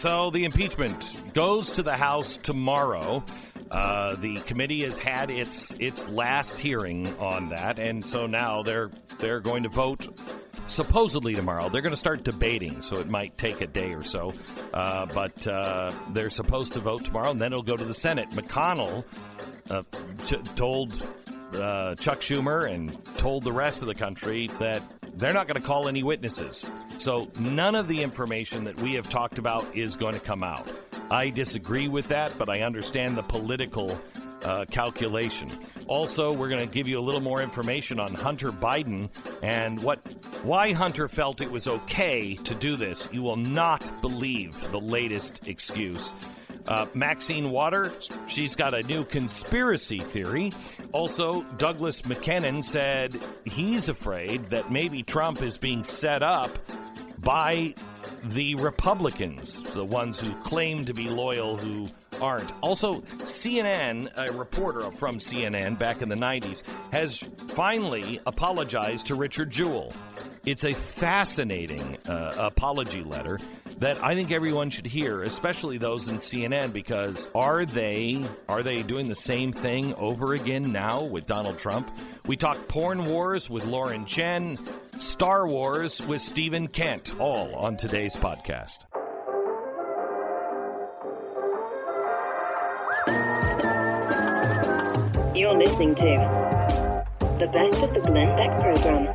so the impeachment goes to the House tomorrow. Uh, the committee has had its its last hearing on that, and so now they're they're going to vote supposedly tomorrow. They're going to start debating, so it might take a day or so. Uh, but uh, they're supposed to vote tomorrow, and then it'll go to the Senate. McConnell uh, ch- told uh, Chuck Schumer and told the rest of the country that they're not going to call any witnesses. So none of the information that we have talked about is going to come out. I disagree with that, but I understand the political uh, calculation. Also, we're going to give you a little more information on Hunter Biden and what why Hunter felt it was okay to do this. You will not believe the latest excuse. Uh, Maxine Water, she's got a new conspiracy theory. Also, Douglas MacKinnon said he's afraid that maybe Trump is being set up by the Republicans, the ones who claim to be loyal, who aren't. Also, CNN, a reporter from CNN back in the 90s, has finally apologized to Richard Jewell. It's a fascinating uh, apology letter that I think everyone should hear, especially those in CNN, because are they are they doing the same thing over again now with Donald Trump? We talk porn wars with Lauren Chen, Star Wars with Stephen Kent, all on today's podcast. You're listening to the best of the Glenn Beck program.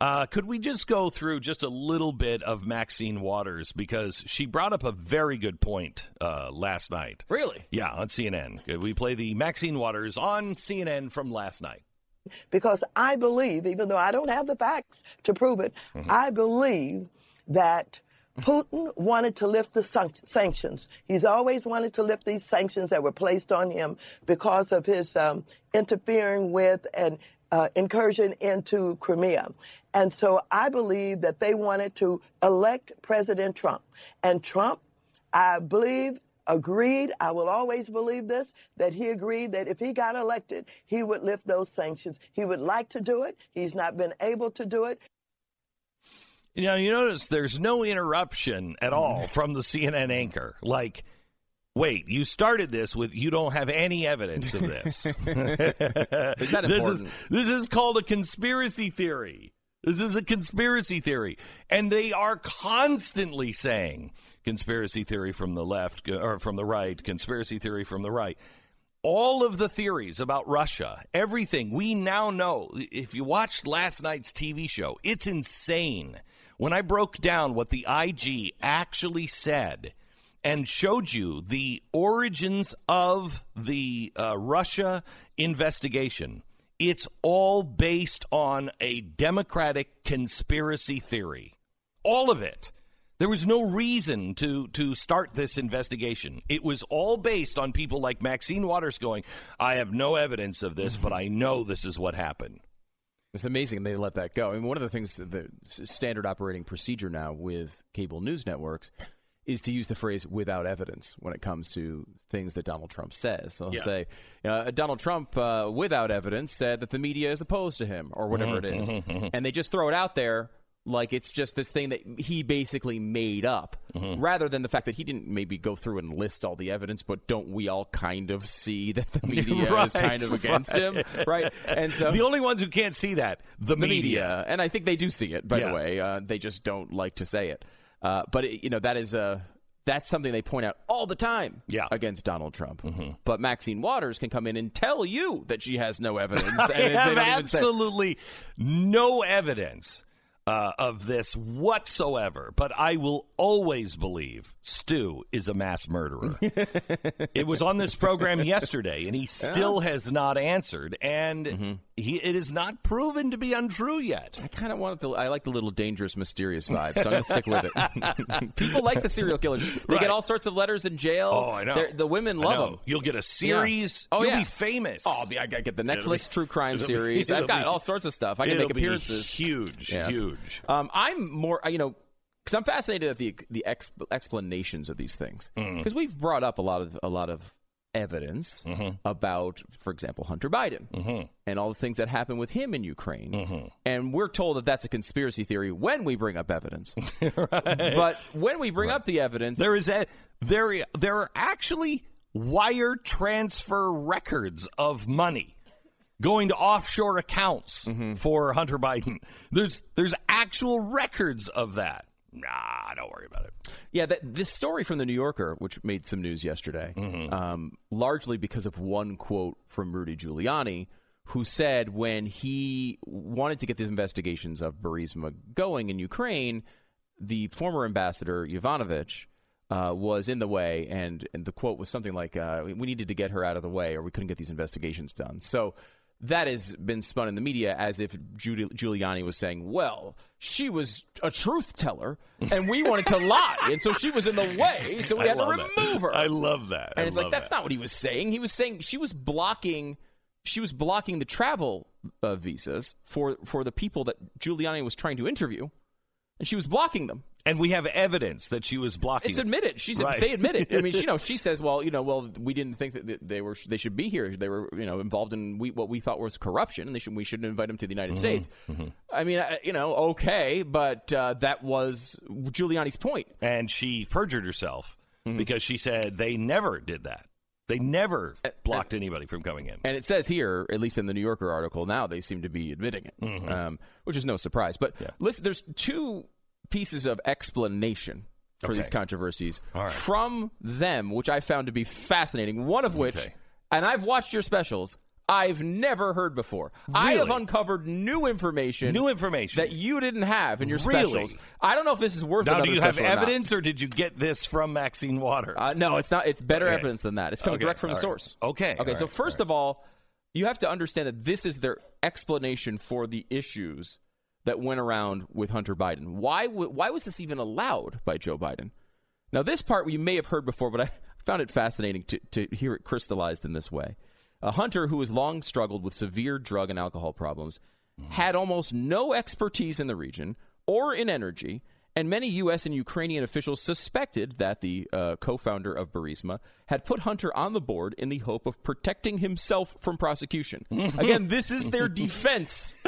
Uh, could we just go through just a little bit of Maxine Waters because she brought up a very good point uh, last night. Really? Yeah, on CNN. We play the Maxine Waters on CNN from last night? Because I believe, even though I don't have the facts to prove it, Mm-hmm. I believe that Putin wanted to lift the sanctions. He's always wanted to lift these sanctions that were placed on him because of his um, interfering with and uh, incursion into Crimea. And so I believe that they wanted to elect President Trump. And Trump, I believe, agreed, I will always believe this, that he agreed that if he got elected, he would lift those sanctions. He would like to do it. He's not been able to do it. You know, you notice there's no interruption at all mm. from the CNN anchor. Like, wait, you started this with you don't have any evidence of this. Is that this is this is called a conspiracy theory. This is a conspiracy theory, and they are constantly saying conspiracy theory from the left uh, or from the right, conspiracy theory from the right. All of the theories about Russia, everything we now know. If you watched last night's TV show, it's insane. When I broke down what the IG actually said and showed you the origins of the uh, Russia investigation, it's all based on a Democratic conspiracy theory. All of it. There was no reason to to start this investigation. It was all based on people like Maxine Waters going, "I have no evidence of this, but I know this is what happened." It's amazing they let that go. I mean, one of the things, the standard operating procedure now with cable news networks is to use the phrase without evidence when it comes to things that Donald Trump says. So they'll Yeah. say, uh, Donald Trump, uh, without evidence, said that the media is opposed to him or whatever it is. And they just throw it out there like it's just this thing that he basically made up rather than the fact that he didn't maybe go through and list all the evidence, but don't we all kind of see that the media is kind of against him? Right. And so The only ones who can't see that, the, the media. media. and I think they do see it. By Yeah. the way, uh, they just don't like to say it. Uh, but it, you know that is uh, that's something they point out all the time Yeah. Mm-hmm. against Donald Trump. But Maxine Waters can come in and tell you that she has no evidence. I have absolutely no evidence uh, of this whatsoever, but I will always believe Stu is a mass murderer. it was on this program yesterday, and he still has not answered, and Mm-hmm. he, it is not proven to be untrue yet. I kind of want the. I like the little dangerous, mysterious vibe, so I'm going to stick with it. People like the serial killers. They Right. get all sorts of letters in jail. Oh, I know. They're- the women love them. You'll get a series. Oh, You'll yeah. be famous. Oh, I'll be, I get the Netflix be- true crime it'll be- series. I've got be- all sorts of stuff. I can make appearances. Huge, Yeah, it's- huge. Um, I'm more, you know, because I'm fascinated at the the exp- explanations of these things. Mm. Because we've brought up a lot of a lot of evidence Mm-hmm. about, for example, Hunter Biden and all the things that happened with him in Ukraine. Mm-hmm. And we're told that that's a conspiracy theory when we bring up evidence. But when we bring up the evidence, There is a there there are actually wire transfer records of money going to offshore accounts Mm-hmm. for Hunter Biden. There's there's actual records of that. Nah, don't worry about it. Yeah, that, this story from the New Yorker, which made some news yesterday, Mm-hmm. um, largely because of one quote from Rudy Giuliani, who said when he wanted to get these investigations of Burisma going in Ukraine, the former ambassador Yovanovitch uh, was in the way, and, and the quote was something like, uh, "We needed to get her out of the way, or we couldn't get these investigations done." So. That has been spun in the media as if Giul- Giuliani was saying, well, she was a truth teller and we wanted to lie. And so she was in the way, so we I had to love that. remove her. I love that. I and it's like, that's that. not what he was saying. He was saying she was blocking. She was blocking the travel uh, visas for, for the people that Giuliani was trying to interview, and she was blocking them. And we have evidence that she was blocking. It's admitted. She's Right. they admit it. I mean, you know, she says, "Well, you know, well, we didn't think that they were they should be here. They were, you know, involved in we, what we thought was corruption, and they should we shouldn't invite them to the United Mm-hmm. States." I mean, I, you know, okay, but uh, that was Giuliani's point. and she perjured herself Mm-hmm. because she said they never did that. They never blocked anybody from coming in. And it says here, at least in the New Yorker article, now they seem to be admitting it, Mm-hmm. um, which is no surprise. But listen, there's two pieces of explanation for these controversies right. from them, which I found to be fascinating. One of which, Okay. and I've watched your specials. I've never heard before. I have uncovered new information, New information. that you didn't have in your Really? specials. I don't know if this is worth. now, do you have special or evidence, or did you get this from Maxine Water? Uh, no, it's not. It's better Okay. evidence than that. It's coming Okay, direct from the all right. source. Okay, Okay. all so right, first all of all, you have to understand that this is their explanation for the issues that went around with Hunter Biden. Why? w- Why was this even allowed by Joe Biden? Now, this part you may have heard before, but I found it fascinating to, to hear it crystallized in this way. A Hunter who has long struggled with severe drug and alcohol problems had almost no expertise in the region or in energy, and many U.S. and Ukrainian officials suspected that the uh, co founder of Burisma had put Hunter on the board in the hope of protecting himself from prosecution. Again, this is their defense.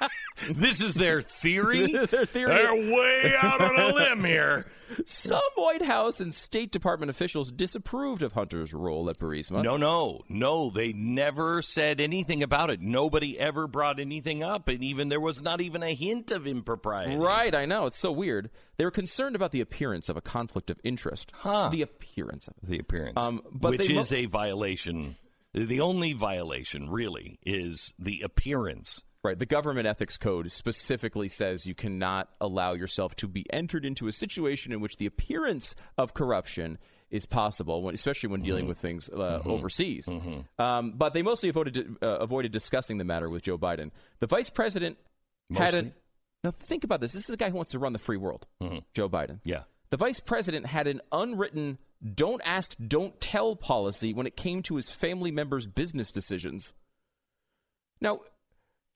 this is their theory. Their theory- They're way out on a limb here. Some White House and State Department officials disapproved of Hunter's role at Burisma. No, no, no. They never said anything about it. Nobody ever brought anything up, and even there was not even a hint of impropriety. Right, I know. It's so weird. They were concerned about the appearance of a conflict of interest. Huh. The appearance of it. The appearance, Um, but which is a violation. The only violation, really, is the appearance. Right. The government ethics code specifically says you cannot allow yourself to be entered into a situation in which the appearance of corruption is possible, when, especially when dealing with things uh, overseas. Um, but they mostly avoided uh, avoided discussing the matter with Joe Biden. The vice president had Mostly? Now think about this. This is a guy who wants to run the free world, Joe Biden. Yeah. The vice president had an unwritten "don't ask, don't tell" policy when it came to his family members' business decisions. Now,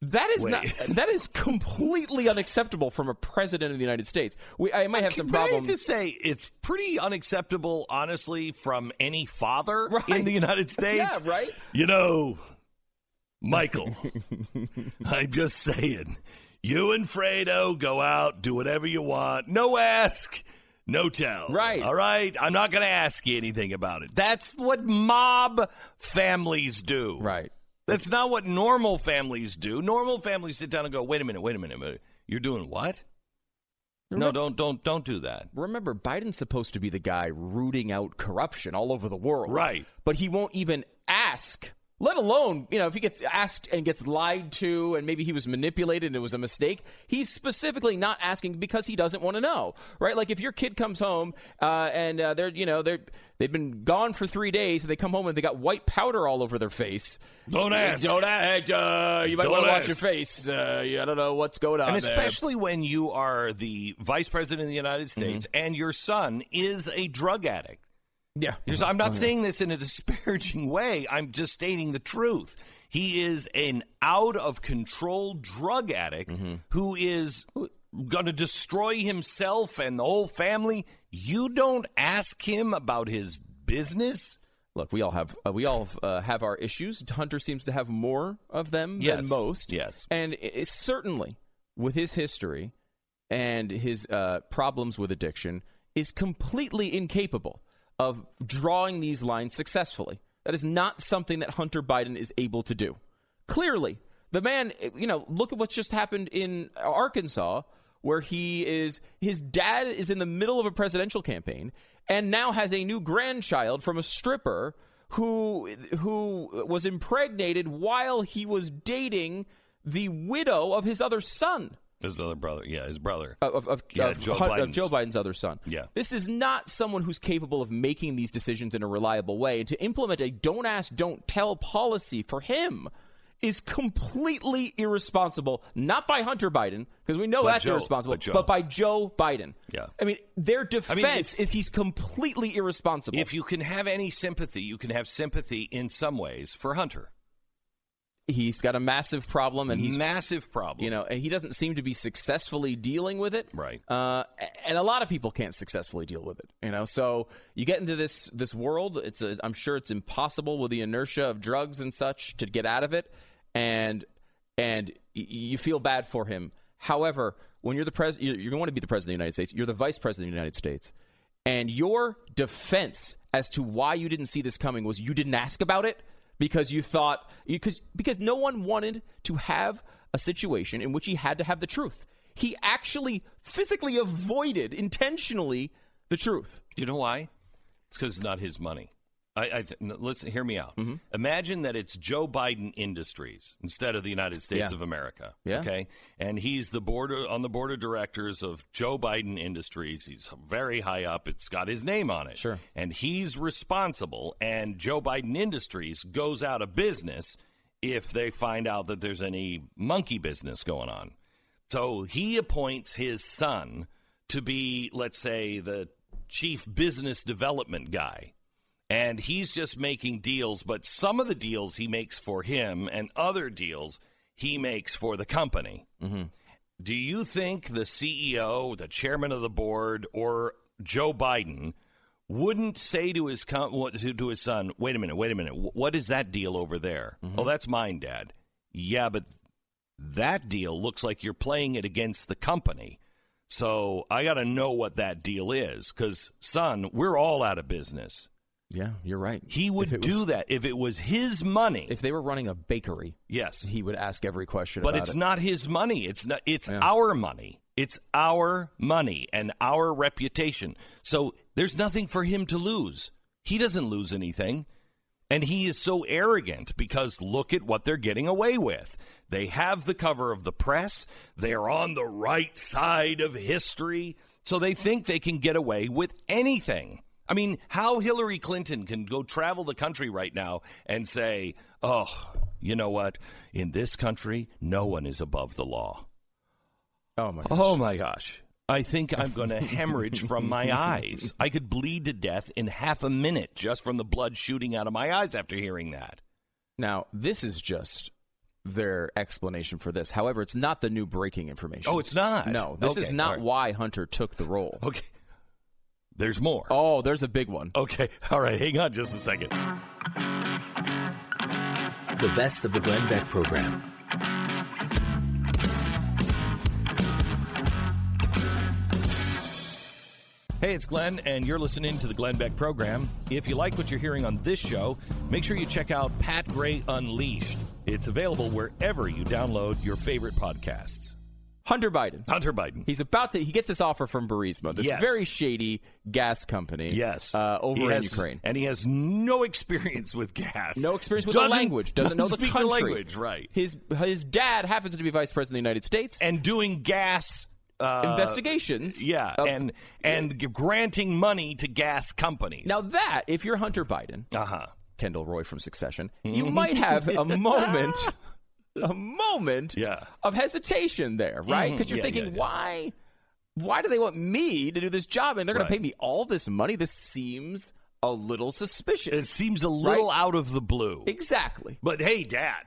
that is Wait. not that is completely unacceptable from a president of the United States. We, I might have some May I problems. just say it's pretty unacceptable, honestly, from any father Right. in the United States. Yeah, right? You know, Michael, I'm just saying, you and Fredo go out, do whatever you want. No ask, no tell. Right. All right. I'm not going to ask you anything about it. That's what mob families do. Right. That's not what normal families do. Normal families sit down and go, "Wait a minute, wait a minute, wait a minute. You're doing what?" No, don't don't don't do that. Remember, Biden's supposed to be the guy rooting out corruption all over the world. Right. But he won't even ask, let alone, you know, if he gets asked and gets lied to and maybe he was manipulated and it was a mistake, he's specifically not asking because he doesn't want to know. Right? Like if your kid comes home uh, and uh, they're, you know, they're, they've been gone for three days and they come home and they got white powder all over their face. Don't ask. Don't ask. Uh, you might Don't want to wash ask. your face. Uh, I don't know what's going on And there. especially when you are the vice president of the United States and your son is a drug addict. Yeah. I'm not saying this in a disparaging way. I'm just stating the truth. He is an out of control drug addict who is going to destroy himself and the whole family. You don't ask him about his business. look, we all have uh, we all uh, have our issues. Hunter seems to have more of them Yes. than most. Yes. and it- certainly with his history and his uh, problems with addiction, is completely incapable of drawing these lines successfully. That is not something that Hunter Biden is able to do. Clearly, the man, you know, look at what's just happened in Arkansas, where he is, his dad is in the middle of a presidential campaign and now has a new grandchild from a stripper who who was impregnated while he was dating the widow of his other son His other brother. Yeah, his brother. of, of, Yeah, of Joe Biden's. Joe Biden's other son. Yeah. This is not someone who's capable of making these decisions in a reliable way. And to implement a don't ask, don't tell policy for him is completely irresponsible, not by Hunter Biden, because we know But that's Joe- irresponsible, but but by Joe Biden. Yeah. I mean, their defense if- is he's completely irresponsible. If you can have any sympathy, you can have sympathy in some ways for Hunter. He's got a massive problem and he's massive problem. you know, and he doesn't seem to be successfully dealing with it. Right. Uh, and a lot of people can't successfully deal with it. You know, so you get into this this world. It's a, I'm sure it's impossible with the inertia of drugs and such to get out of it, and and you feel bad for him. However, when you're the pres, you're, going to want to be the president of the United States. You're the vice president of the United States, and your defense as to why you didn't see this coming was you didn't ask about it because you thought because because no one wanted to have a situation in which he had to have the truth. He actually physically avoided intentionally the truth. Do you know why? It's because it's not his money. I, I th- listen. Hear me out. Mm-hmm. Imagine that it's Joe Biden Industries instead of the United States Yeah. of America. Yeah. Okay, and he's the board on the board of directors of Joe Biden Industries. He's very high up. It's got his name on it. Sure. And he's responsible. And Joe Biden Industries goes out of business if they find out that there's any monkey business going on. So he appoints his son to be, let's say, the chief business development guy. And he's just making deals, but some of the deals he makes for him and other deals he makes for the company. Mm-hmm. Do you think the CEO, the chairman of the board, or Joe Biden wouldn't say to his com- to to his son, "Wait a minute, wait a minute. What is that deal over there? Mm-hmm. Oh, that's mine, Dad. Yeah, but that deal looks like you're playing it against the company. So I got to know what that deal is because, son, we're all out of business. Yeah, you're right. He would do was- that if it was his money. If they were running a bakery, yes, he would ask every question. but it's it. not his money. It's not. It's Yeah. our money. It's our money and our reputation. So there's nothing for him to lose. He doesn't lose anything. And he is so arrogant because look at what they're getting away with. They have the cover of the press. They're on the right side of history. So they think they can get away with anything. I mean, how Hillary Clinton can go travel the country right now and say, oh, you know what? In this country, no one is above the law. Oh my. Oh my gosh. I think I'm going to hemorrhage from my eyes. I could bleed to death in half a minute just from the blood shooting out of my eyes after hearing that. Now, this is just their explanation for this. However, it's not the new breaking information. Oh, it's not? No, this is not right. why Hunter took the role. Okay. There's more. Oh, there's a big one. Okay. All right. Hang on just a second. The best of the Glenn Beck program. Hey, it's Glenn, and you're listening to the Glenn Beck program. If you like what you're hearing on this show, make sure you check out Pat Gray Unleashed. It's available wherever you download your favorite podcasts. Hunter Biden. Hunter Biden. He's about to. He gets this offer from Burisma, this Yes. very shady gas company. Yes. uh, over He in has- Ukraine. And he has no experience with gas. No experience with Doesn't- the language. Doesn't know the country. the language, right. His his dad happens to be vice president of the United States. And doing gas uh, investigations. Yeah, of- and and g- granting money to gas companies. now that if you're Hunter Biden, uh-huh. Kendall Roy from Succession, you might have a moment, a moment Yeah. of hesitation there, right? Mm-hmm. Because you're Yeah, thinking, yeah. why, why do they want me to do this job and they're going Right. to pay me all this money? This seems a little suspicious. It seems a little Right. out of the blue. exactly. But hey, Dad,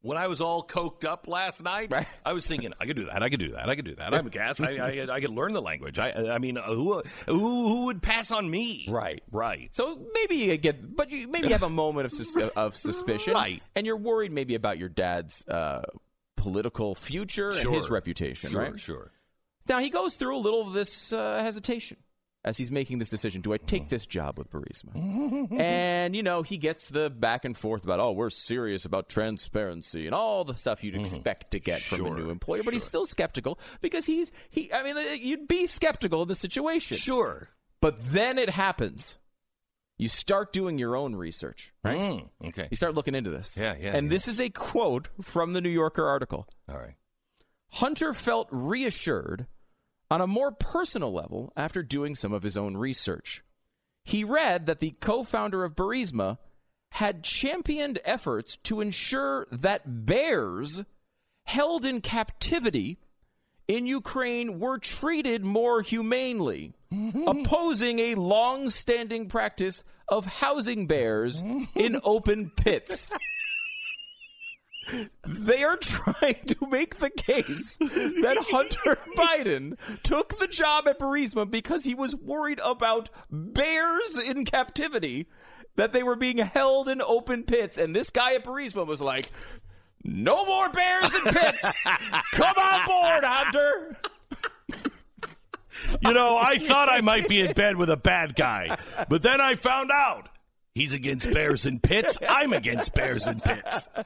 When I was all coked up last night, Right. I was thinking, I could do that, I could do that, I could do that. I'm a gas. I, I, I could learn the language. I, I mean, who, who, who would pass on me? Right. right. So maybe you get, but you maybe you have a moment of sus- of suspicion, Right. And you're worried maybe about your dad's uh, political future and his reputation, Sure, right? sure. Now he goes through a little of this uh, hesitation as he's making this decision. Do I take this job with Burisma? and you know he gets the back and forth about oh we're serious about transparency and all the stuff you'd expect to get from a new employer, but he's still skeptical because he's he. I mean uh, you'd be skeptical in the situation, Sure. but then it happens. You start doing your own research, right? Mm, okay. You start looking into this. Yeah, yeah, And yeah. this is a quote from the New Yorker article. All right. Hunter felt reassured on a more personal level after doing some of his own research. He read that the co founder of Burisma had championed efforts to ensure that bears held in captivity in Ukraine were treated more humanely, mm-hmm. opposing a long standing practice of housing bears in open pits. They are trying to make the case that Hunter Biden took the job at Burisma because he was worried about bears in captivity, that they were being held in open pits. And this guy at Burisma was like, no more bears in pits. Come on board, Hunter. You know, I thought I might be in bed with a bad guy, but then I found out he's against bears and pits. I'm against bears and pits.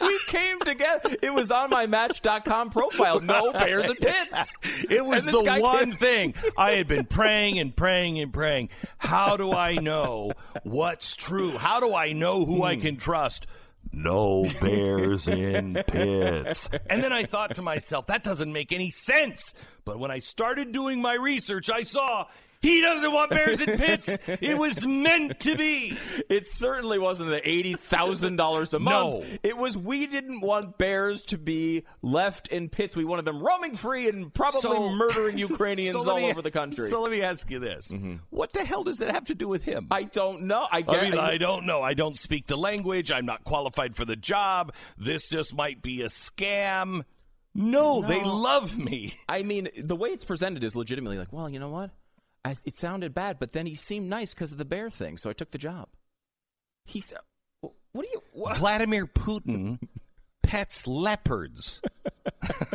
We came together. It was on my Match.com profile. No bears and pits. It was the one came- thing I had been praying and praying and praying. How do I know what's true? How do I know who I can trust? No bears in pits. And then I thought to myself, that doesn't make any sense. But when I started doing my research, I saw he doesn't want bears in pits. It was meant to be. It certainly wasn't the eighty thousand dollars a month. No. It was we didn't want bears to be left in pits. We wanted them roaming free and probably So- murdering Ukrainians So all me- over the country. So let me ask you this: mm-hmm. What the hell does it have to do with him? I don't know. I, I mean, I don't know. I don't speak the language. I'm not qualified for the job. This just might be a scam. No, they love me. I mean, the way it's presented is legitimately like, well, you know what? I, it sounded bad, but then he seemed nice because of the bear thing, so I took the job. He's. Uh, what do you? What? Vladimir Putin pets leopards.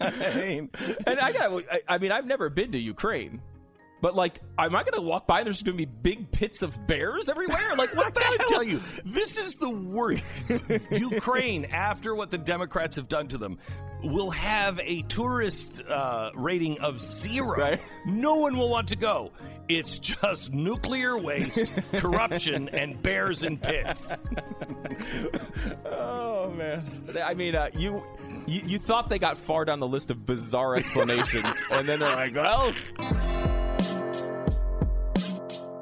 I mean, And I got. I, I mean, I've never been to Ukraine, but like, am I going to walk by and there's going to be big pits of bears everywhere? Like, what the I hell? gotta tell you, this is the worst. Ukraine, after what the Democrats have done to them, will have a tourist uh, rating of zero. Right. No one will want to go. It's just nuclear waste, corruption, and bears in pits. Oh man! I mean, uh, you, you you thought they got far down the list of bizarre explanations, and then they're like, well.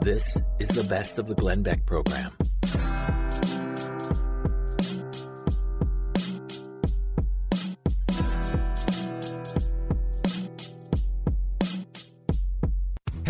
This is the best of the Glenn Beck program.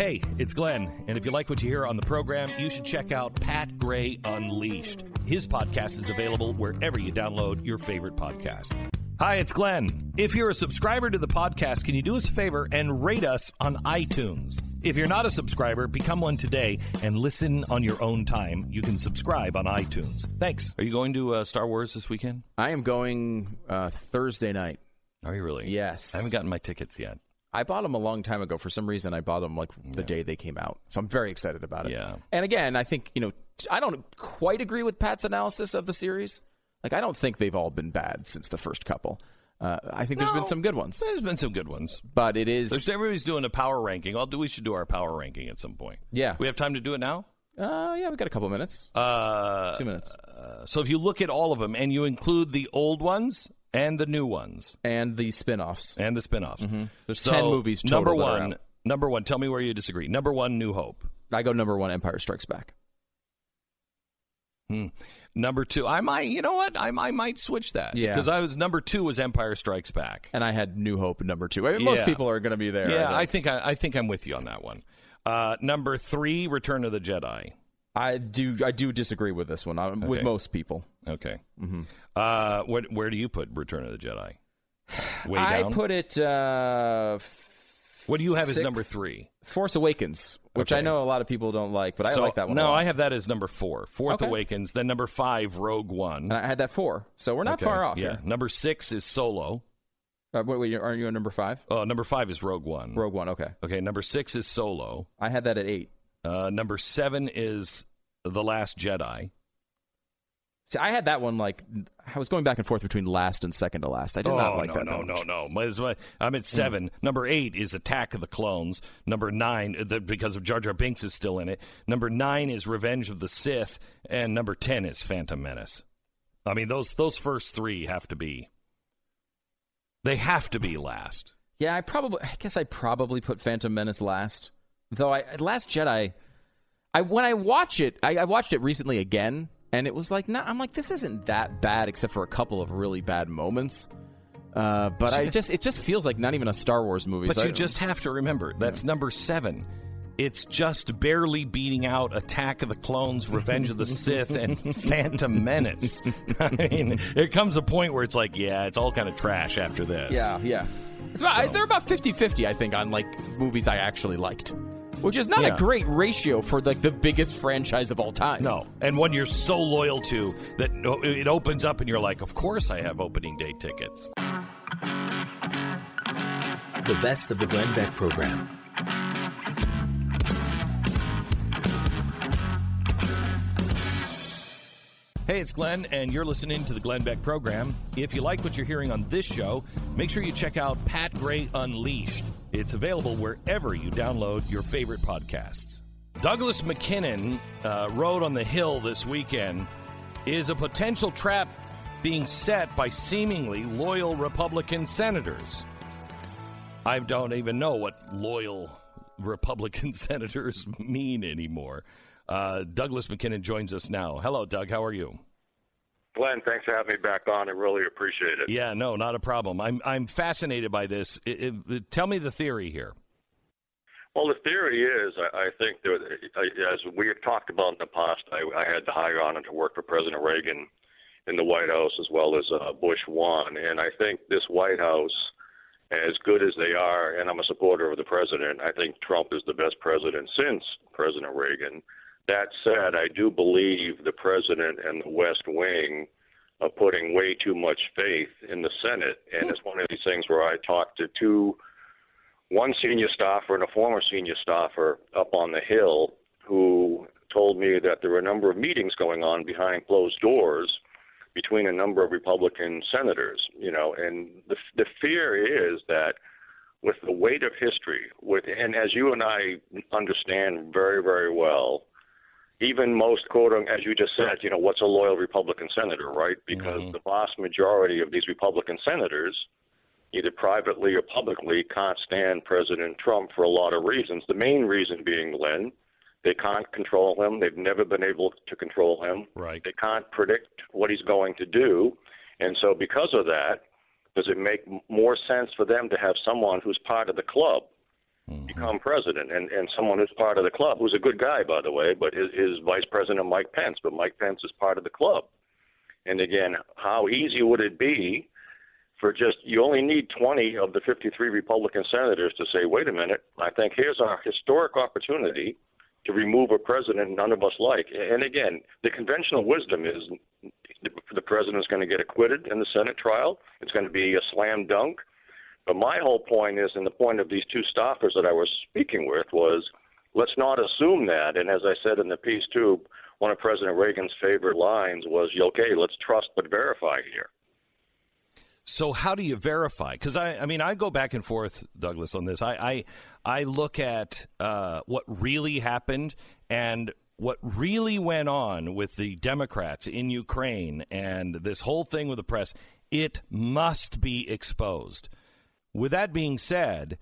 Hey, it's Glenn, and if you like what you hear on the program, you should check out Pat Gray Unleashed. His podcast is available wherever you download your favorite podcast. Hi, it's Glenn. If you're a subscriber to the podcast, can you do us a favor and rate us on iTunes? If you're not a subscriber, become one today and listen on your own time. You can subscribe on iTunes. Thanks. Are you going to uh, Star Wars this weekend? I am going uh, Thursday night. Are you really? Yes. I haven't gotten my tickets yet. I bought them a long time ago. For some reason, I bought them like the day they came out. So I'm very excited about it. Yeah. And again, I think, you know, I don't quite agree with Pat's analysis of the series. Like, I don't think they've all been bad since the first couple. Uh, I think there's been some good ones. There's been some good ones. But it is. There's everybody's doing a power ranking. I'll do. We should do our power ranking at some point. Yeah. We have time to do it now. Uh, yeah, we got a couple minutes. Uh, Two minutes. so if you look at all of them and you include the old ones and the new ones And the spin offs. and the spin-offs. Mm-hmm. There's So, 10 movies total Number one. Number one. Tell me where you disagree. Number one, New Hope. I go number one, Empire Strikes Back. Hmm. Number two, I might. You know what? I, I might switch that. Yeah. Because I was number two was Empire Strikes Back. And I had New Hope number two. I mean, most Yeah. people are going to be there. yeah, I I think. think I, I think I'm with you on that one. Uh, number three, Return of the Jedi. I do. I do disagree with this one. i With Okay. most people, Okay. Uh, what, where do you put Return of the Jedi? Way I down. put it. Uh, what do you have as number three? Force Awakens, which Okay. I know a lot of people don't like, but I So- like that one. No. I have that as number four. Fourth Okay. Awakens. Then number five, Rogue One. And I had that four, so we're not Okay, far off. Yeah. here. Number six is Solo. Uh, wait, wait, aren't you at number five? Oh, number five is Rogue One. Rogue One. Okay, Okay. Number six is Solo. I had that at eight. Uh, number seven is The Last Jedi. See, I had that one like I was going back and forth between last and second to last. I did oh, not like no, that. no, that no, no, as I'm at seven. Mm. Number eight is Attack of the Clones. Number nine, the, because of Jar Jar Binks is still in it. Number nine is Revenge of the Sith, and number ten is Phantom Menace. I mean, those those first three have to be. They have to be last. Yeah, I probably. I guess I probably put Phantom Menace last. Though I Last Jedi, I when I watch it, I, I watched it recently again, and it was like, nah, I'm like, this isn't that bad, except for a couple of really bad moments. Uh, but I just, it just feels like not even a Star Wars movie. But So you I- just have to remember that's number seven. It's just barely beating out Attack of the Clones, Revenge of the Sith, and Phantom Menace. I mean, there comes a point where it's like, yeah, it's all kind of trash after this. Yeah, yeah. It's about, I- they're about 50-50, I think, on like movies I actually liked, which is not Yeah. a great ratio for like the biggest franchise of all time. No, and one you're so loyal to that it opens up and you're like, of course I have opening day tickets. The best of the Glenn Beck program. Hey, it's Glenn, and you're listening to the Glenn Beck program. If you like what you're hearing on this show, make sure you check out Pat Gray Unleashed. It's available wherever you download your favorite podcasts. Douglas MacKinnon uh, on the Hill this weekend is a potential trap being set by seemingly loyal Republican senators. I don't even know what loyal Republican senators mean anymore. Uh, Douglas MacKinnon joins us now. Hello, Doug. How are you? Glenn, thanks for having me back on. I really appreciate it. Yeah, no, not a problem. I'm I'm fascinated by this. It, it- tell me the theory here. Well, the theory is, I, I think that, as we have talked about in the past, I, I had the high honor to work for President Reagan in the White House as well as uh, Bush one, and I think this White House, as good as they are, and I'm a supporter of the president. I think Trump is the best president since President Reagan. That said, I do believe the president and the West Wing are putting way too much faith in the Senate, and it's one of these things where I talked to two one senior staffer and a former senior staffer up on the Hill who told me that there were a number of meetings going on behind closed doors between a number of Republican senators, you know, and the the fear is that with the weight of history, with and as you and I understand very very well, even most quote as you just said, you know, what's a loyal Republican senator, right? Because mm-hmm. the vast majority of these Republican senators either privately or publicly, can't stand President Trump for a lot of reasons. The main reason being, Lynn, they can't control him. They've never been able to control him. Right. They can't predict what he's going to do. And so, because of that, does it make more sense for them to have someone who's part of the club Mm-hmm. become president and, and someone who's part of the club, who's a good guy, by the way, but is, is Vice President Mike Pence, but Mike Pence is part of the club. And again, how easy would it be for just you only need 20 of the 53 Republican senators to say, wait a minute, I think here's our historic opportunity to remove a president none of us like. And again, the conventional wisdom is the president's going to get acquitted in the Senate trial. It's going to be a slam dunk. But my whole point is, and the point of these two staffers that I was speaking with was, let's not assume that. And as I said in the piece too, one of President Reagan's favorite lines was, "Okay, let's trust but verify here." So how do you verify? Because I, I mean, I go back and forth, Douglas, on this. I, I, I look at uh, what really happened and what really went on with the Democrats in Ukraine and this whole thing with the press. It must be exposed. With that being said,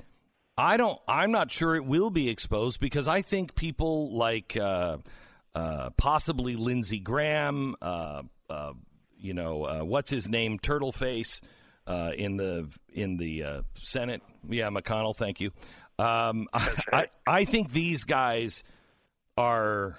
I don't. I'm not sure it will be exposed because I think people like uh, uh, possibly Lindsey Graham, uh, uh, you know, uh, what's his name, Turtleface, uh, in the in the uh, Senate. Yeah, McConnell. Thank you. Um, I, I think these guys are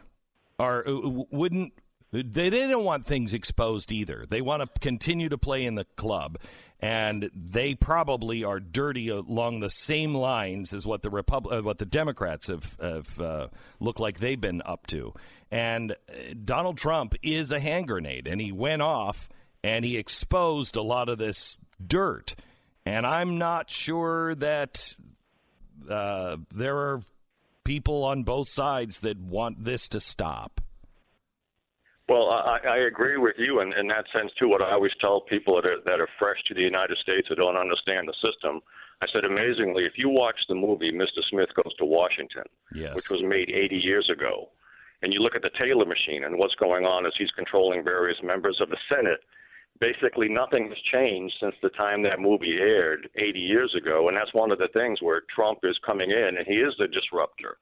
are wouldn't they, they don't want things exposed either. They want to continue to play in the club, and they probably are dirty along the same lines as what the Repub- uh, what the Democrats have, have uh, looked like they've been up to. And uh, Donald Trump is a hand grenade, and he went off and he exposed a lot of this dirt. And I'm not sure that uh, there are people on both sides that want this to stop. Well, I, I agree with you in, in that sense too. What I always tell people that are, that are fresh to the United States who don't understand the system, I said, amazingly, if you watch the movie Mr. Smith Goes to Washington, yes. which was made 80 years ago, and you look at the Taylor machine and what's going on as he's controlling various members of the Senate, basically nothing has changed since the time that movie aired 80 years ago. And that's one of the things where Trump is coming in and he is the disruptor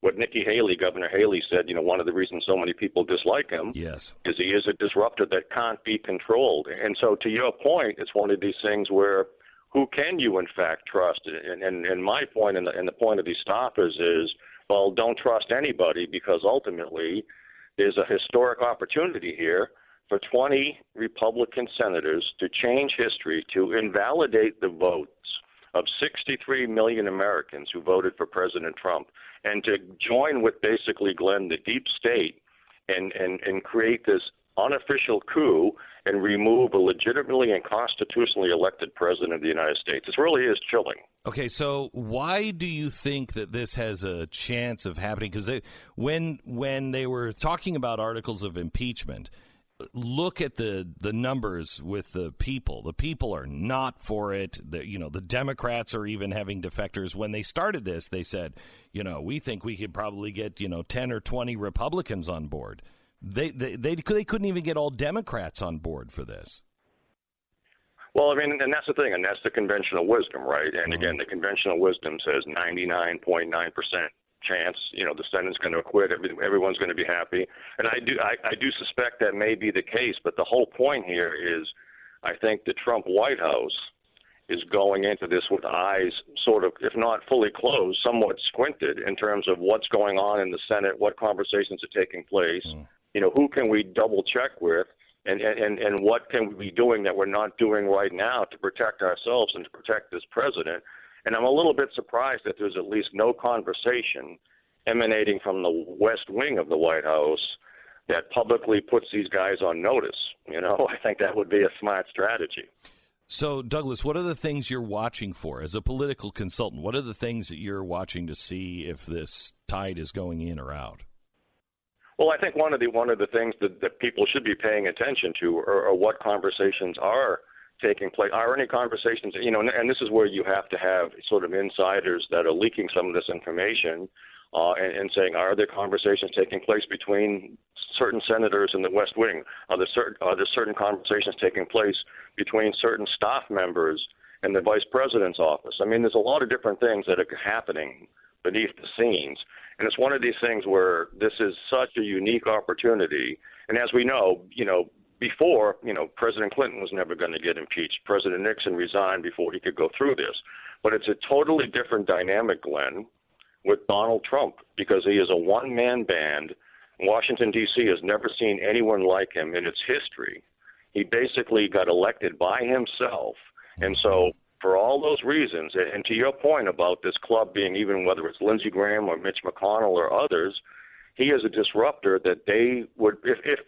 what Nikki Haley, Governor Haley, said. You know, one of the reasons so many people dislike him, yes, is he is a disruptor that can't be controlled. And so, to your point, it's one of these things where who can you in fact trust? And and, and my point and the, and the point of these stoppers is, well, don't trust anybody because ultimately there's a historic opportunity here for 20 Republican senators to change history, to invalidate the votes of 63 million Americans who voted for President Trump and to join with basically Glenn the deep state and and and create this unofficial coup and remove a legitimately and constitutionally elected president of the United States. It really is chilling. Okay, so why do you think that this has a chance of happening? Because when when they were talking about articles of impeachment, look at the the numbers with the people. The people are not for it. The, you know, the Democrats are even having defectors. When they started this, they said, you know, we think we could probably get you know ten or twenty Republicans on board. They they they, they couldn't even get all Democrats on board for this. Well, I mean, and that's the thing, and that's the conventional wisdom, right? And mm-hmm. again, the conventional wisdom says 99.9 percent chance. You know, the Senate's going to acquit. Everyone's going to be happy, and I do I, I do suspect that may be the case. But the whole point here is, I think the Trump White House is going into this with eyes sort of, if not fully closed, somewhat squinted in terms of what's going on in the Senate, what conversations are taking place. Mm. You know, who can we double check with? And, and and what can we be doing that we're not doing right now to protect ourselves and to protect this president? And I'm a little bit surprised that there's at least no conversation emanating from the west wing of the White House that publicly puts these guys on notice. You know, I think that would be a smart strategy. So, Douglas, what are the things you're watching for as a political consultant? What are the things that you're watching to see if this tide is going in or out? Well, I think one of the one of the things that, that people should be paying attention to are, are what conversations are taking place? Are any conversations, you know, and this is where you have to have sort of insiders that are leaking some of this information uh, and, and saying, are there conversations taking place between certain senators in the West Wing? Are there certain, are there certain conversations taking place between certain staff members in the vice president's office? I mean, there's a lot of different things that are happening beneath the scenes. And it's one of these things where this is such a unique opportunity. And as we know, you know, before, you know, President Clinton was never going to get impeached. President Nixon resigned before he could go through this. But it's a totally different dynamic, Glenn, with Donald Trump because he is a one man band. Washington, D.C. has never seen anyone like him in its history. He basically got elected by himself. And so, for all those reasons, and to your point about this club being even whether it's Lindsey Graham or Mitch McConnell or others, he is a disruptor that they would, if, if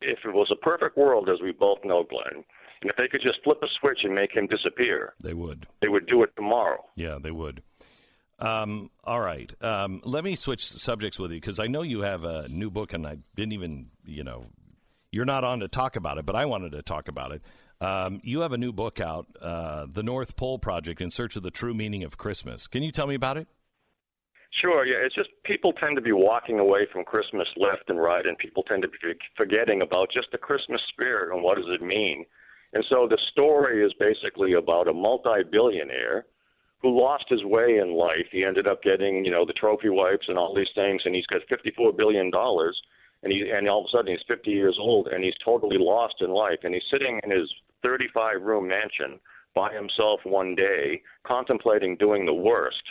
if it was a perfect world, as we both know, Glenn, and if they could just flip a switch and make him disappear, they would. They would do it tomorrow. Yeah, they would. Um, all right. Um, let me switch subjects with you because I know you have a new book, and I didn't even, you know, you're not on to talk about it, but I wanted to talk about it. Um, you have a new book out, uh, The North Pole Project in Search of the True Meaning of Christmas. Can you tell me about it? Sure, yeah. It's just people tend to be walking away from Christmas left and right, and people tend to be forgetting about just the Christmas spirit and what does it mean. And so the story is basically about a multi-billionaire who lost his way in life. He ended up getting, you know, the trophy wives and all these things, and he's got 54 billion dollars, and he and all of a sudden he's 50 years old, and he's totally lost in life, and he's sitting in his 35-room mansion by himself one day, contemplating doing the worst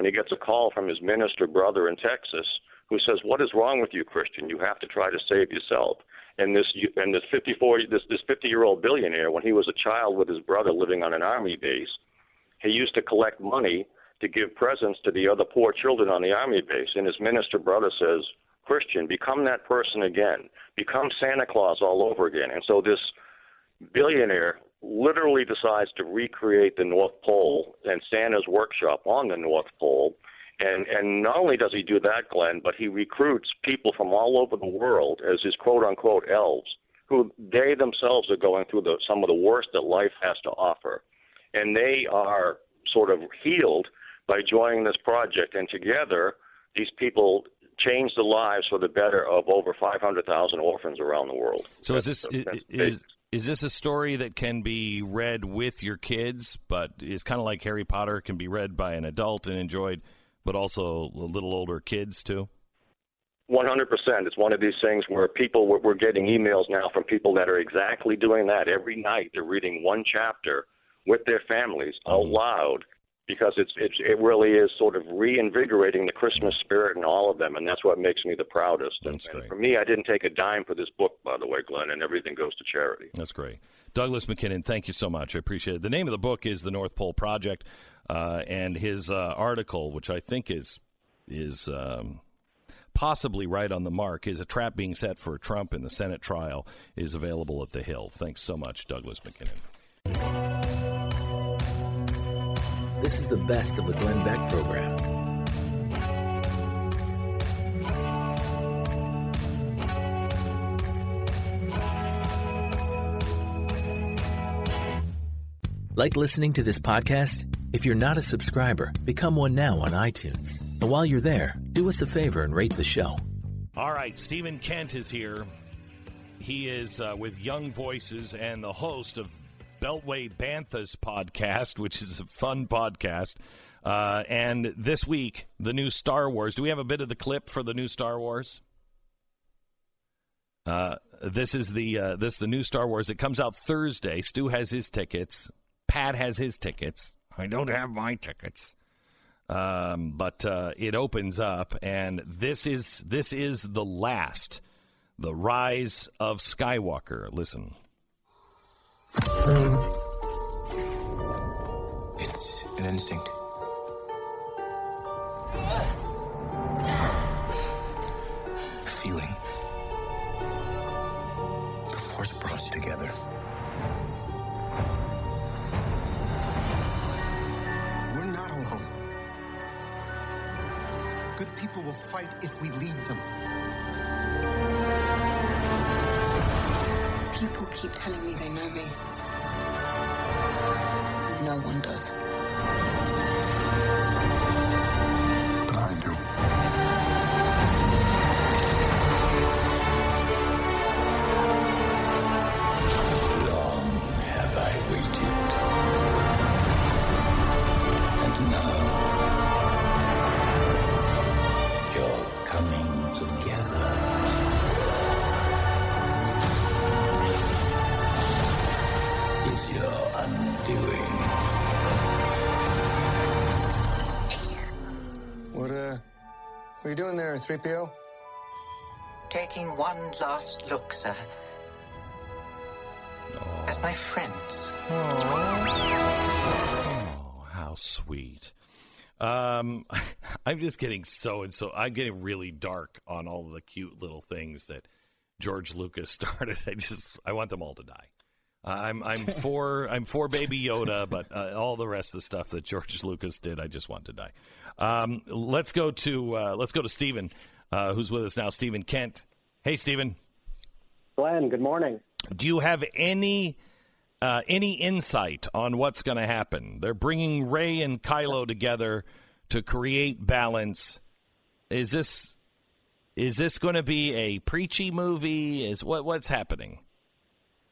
when he gets a call from his minister brother in Texas who says, "What is wrong with you, Christian? You have to try to save yourself." And this and this 54 this this 50 year old billionaire, when he was a child with his brother living on an army base, he used to collect money to give presents to the other poor children on the army base. And his minister brother says, Christian, become that person again. Become Santa Claus all over again. And so this billionaire literally decides to recreate the North Pole and Santa's workshop on the North Pole. And and not only does he do that, Glenn, but he recruits people from all over the world as his quote unquote elves, who they themselves are going through the, some of the worst that life has to offer. And they are sort of healed by joining this project. And together, these people change the lives for the better of over 500,000 orphans around the world. So is this is, is, is this a story that can be read with your kids, but is kind of like Harry Potter can be read by an adult and enjoyed, but also a little older kids too? 100%. It's one of these things where people, we're getting emails now from people that are exactly doing that. Every night they're reading one chapter with their families aloud mm-hmm. loud because it's, it's it really is sort of reinvigorating the Christmas spirit in all of them, and that's what makes me the proudest. And, and, for me, I didn't take a dime for this book, by the way, Glenn, and everything goes to charity. That's great, Douglas MacKinnon. Thank you so much. I appreciate it. The name of the book is The North Pole Project, uh, and his uh, article, which I think is is um, possibly right on the mark, is a trap being set for Trump in the Senate trial, is available at the Hill. Thanks so much, Douglas MacKinnon. This is the best of the Glenn Beck program. Like listening to this podcast? If you're not a subscriber, become one now on iTunes. And while you're there, do us a favor and rate the show. All right, Stephen Kent is here. He is uh, with Young Voices and the host of Beltway Banthas podcast, which is a fun podcast. Uh, and this week, the new Star Wars. Do we have a bit of the clip for the new Star Wars? Uh, this is the uh, this the new Star Wars. It comes out Thursday. Stu has his tickets. Pat has his tickets. I don't have my tickets. Um, but uh, it opens up, and this is this is the last, the rise of Skywalker. Listen. Hmm. It's an instinct. A feeling. The Force brought us together. We're not alone. Good people will fight if we lead them. People keep telling me they know me. No one does. C3PO? Taking one last look, sir. At my friends. Oh, oh how sweet. Um, I'm just getting so and so. I'm getting really dark on all the cute little things that George Lucas started. I just I want them all to die. I'm I'm for I'm for Baby Yoda, but uh, all the rest of the stuff that George Lucas did, I just want to die. Um, let's go to uh, let's go to Stephen, uh, who's with us now. Stephen Kent. Hey, Stephen. Glenn. Good morning. Do you have any uh, any insight on what's going to happen? They're bringing Rey and Kylo together to create balance. Is this is this going to be a preachy movie? Is what what's happening?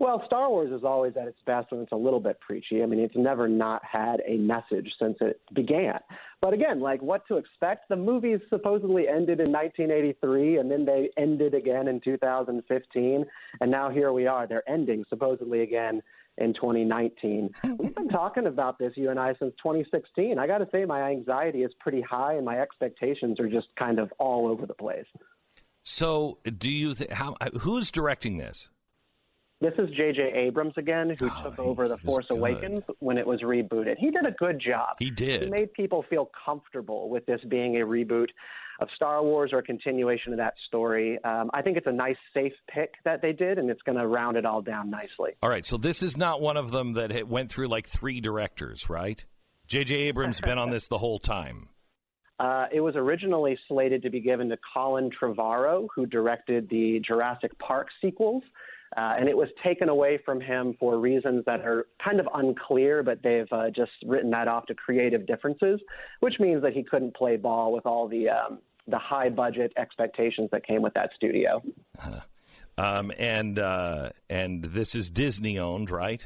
Well, Star Wars is always at its best when it's a little bit preachy. I mean, it's never not had a message since it began. But again, like what to expect? The movies supposedly ended in 1983 and then they ended again in 2015. And now here we are. They're ending supposedly again in 2019. We've been talking about this, you and I, since 2016. I got to say, my anxiety is pretty high, and my expectations are just kind of all over the place. So, do you th- how who's directing this? This is J.J. Abrams again, who Oh, took over The Force good. Awakens when it was rebooted. He did a good job. He did. He made people feel comfortable with this being a reboot of Star Wars or a continuation of that story. Um, I think it's a nice, safe pick that they did, and it's going to round it all down nicely. All right, so this is not one of them that went through like three directors, right? J.J. Abrams been on this the whole time. Uh, it was originally slated to be given to Colin Trevorrow, who directed the Jurassic Park sequels. Uh, and it was taken away from him for reasons that are kind of unclear, but they've uh, just written that off to creative differences, which means that he couldn't play ball with all the um, the high budget expectations that came with that studio. Um, and uh, and this is Disney owned, right?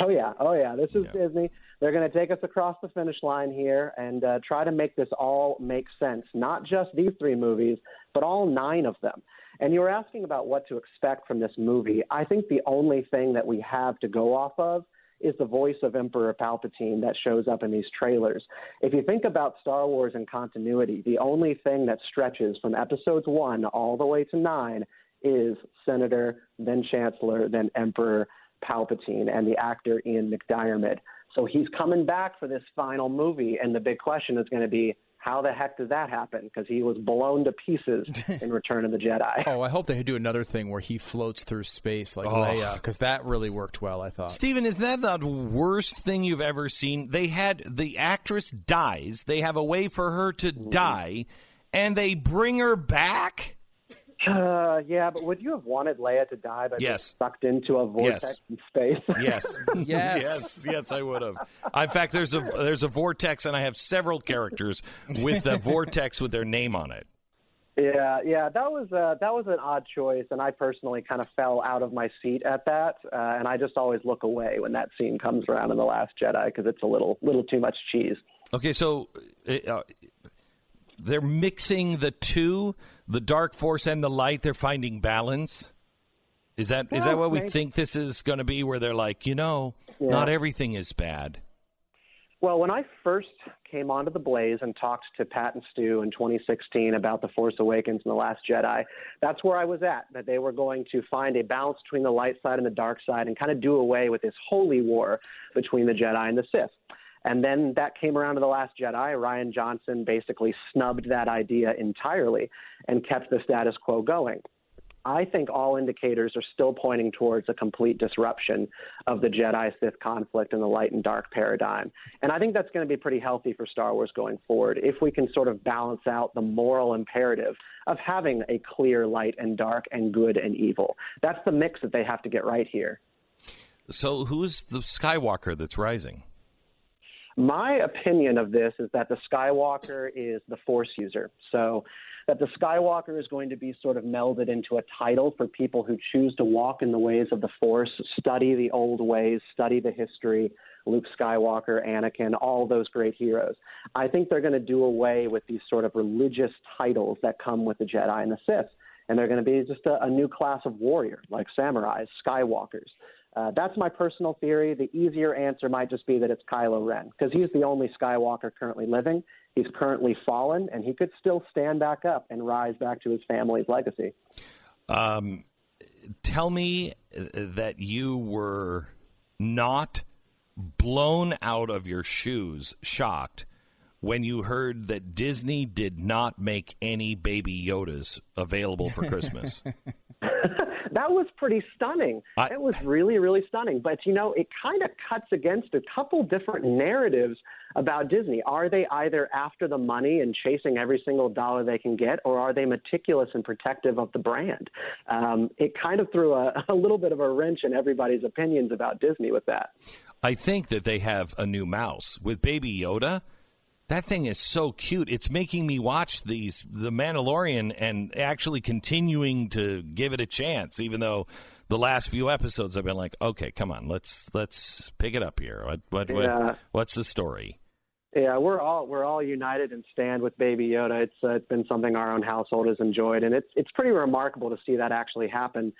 Oh yeah, oh yeah. This is Disney. They're going to take us across the finish line here and uh, try to make this all make sense. Not just these three movies, but all nine of them. And you were asking about what to expect from this movie. I think the only thing that we have to go off of is the voice of Emperor Palpatine that shows up in these trailers. If you think about Star Wars and continuity, the only thing that stretches from episodes one all the way to nine is Senator, then Chancellor, then Emperor Palpatine, and the actor Ian McDiarmid. So he's coming back for this final movie, and the big question is going to be how the heck does that happen? Because he was blown to pieces in Return of the Jedi. Oh, I hope they do another thing where he floats through space like Oh. Leia, because that really worked well. I thought. Stephen, is that the worst thing you've ever seen? They had the actress dies, they have a way for her to mm-hmm. die, and they bring her back? Uh, yeah, but would you have wanted Leia to die by being sucked into a vortex Yes. in space? Yes. yes. Yes, I would have. In fact, there's a there's a vortex, and I have several characters with a vortex with their name on it. Yeah, yeah, that was uh, that was an odd choice, and I personally kind of fell out of my seat at that, uh, and I just always look away when that scene comes around in the Last Jedi because it's a little little too much cheese. Okay, so uh, they're mixing the two, the dark force and the light. They're finding balance. Is that is that Well, what we maybe. think this is going to be? Where they're like, you know, Yeah. not everything is bad. Well, when I first came onto the Blaze and talked to Pat and Stu in 2016 about The Force Awakens and The Last Jedi, that's where I was at, that they were going to find a balance between the light side and the dark side and kind of do away with this holy war between the Jedi and the Sith. And then that came around to The Last Jedi. Rian Johnson basically snubbed that idea entirely and kept the status quo going. I think all indicators are still pointing towards a complete disruption of the Jedi Sith conflict and the light and dark paradigm. And I think that's going to be pretty healthy for Star Wars going forward if we can sort of balance out the moral imperative of having a clear light and dark and good and evil. That's the mix that they have to get right here. So, who's the Skywalker that's rising? My opinion of this is that the Skywalker is the Force user. So that the Skywalker is going to be sort of melded into a title for people who choose to walk in the ways of the Force, study the old ways, study the history, Luke Skywalker, Anakin, all those great heroes. I think they're going to do away with these sort of religious titles that come with the Jedi and the Sith. And they're going to be just a, a new class of warrior, like samurais, Skywalkers. Uh, that's my personal theory. The easier answer might just be that it's Kylo Ren, because he's the only Skywalker currently living. He's currently fallen, and he could still stand back up and rise back to his family's legacy. Um, tell me uh, that you were not blown out of your shoes, shocked, when you heard that Disney did not make any baby Yodas available for Christmas. that was pretty stunning. I- it was really, really stunning. But you know, it kind of cuts against a couple different narratives about Disney. Are they either after the money and chasing every single dollar they can get, or are they meticulous and protective of the brand? Um, it kind of threw a, a little bit of a wrench in everybody's opinions about Disney with that. I think that they have a new mouse with Baby Yoda. That thing is so cute. It's making me watch these The Mandalorian and actually continuing to give it a chance, even though the last few episodes I've been like, okay, come on, let's let's pick it up here. What what, Yeah. what what's the story? Yeah, we're all we're all united and stand with Baby Yoda. It's uh, it's been something our own household has enjoyed, and it's it's pretty remarkable to see that actually happen.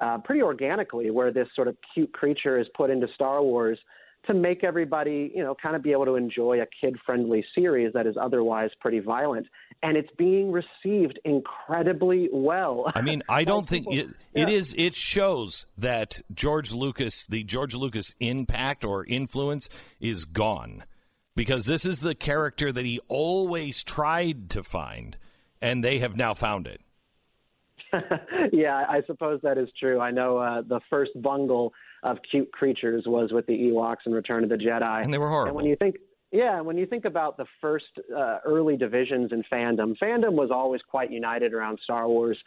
uh, pretty organically, where this sort of cute creature is put into Star Wars to make everybody, you know, kind of be able to enjoy a kid-friendly series that is otherwise pretty violent, and it's being received incredibly well. I mean, I don't think it, Yeah. it is. It shows that George Lucas, the George Lucas impact or influence, is gone because this is the character that he always tried to find, and they have now found it. yeah, I suppose that is true. I know uh, the first bungle of cute creatures was with the Ewoks in Return of the Jedi, And they were horrible. And when you think, yeah, when you think about the first uh, early divisions in fandom, fandom was always quite united around Star Wars.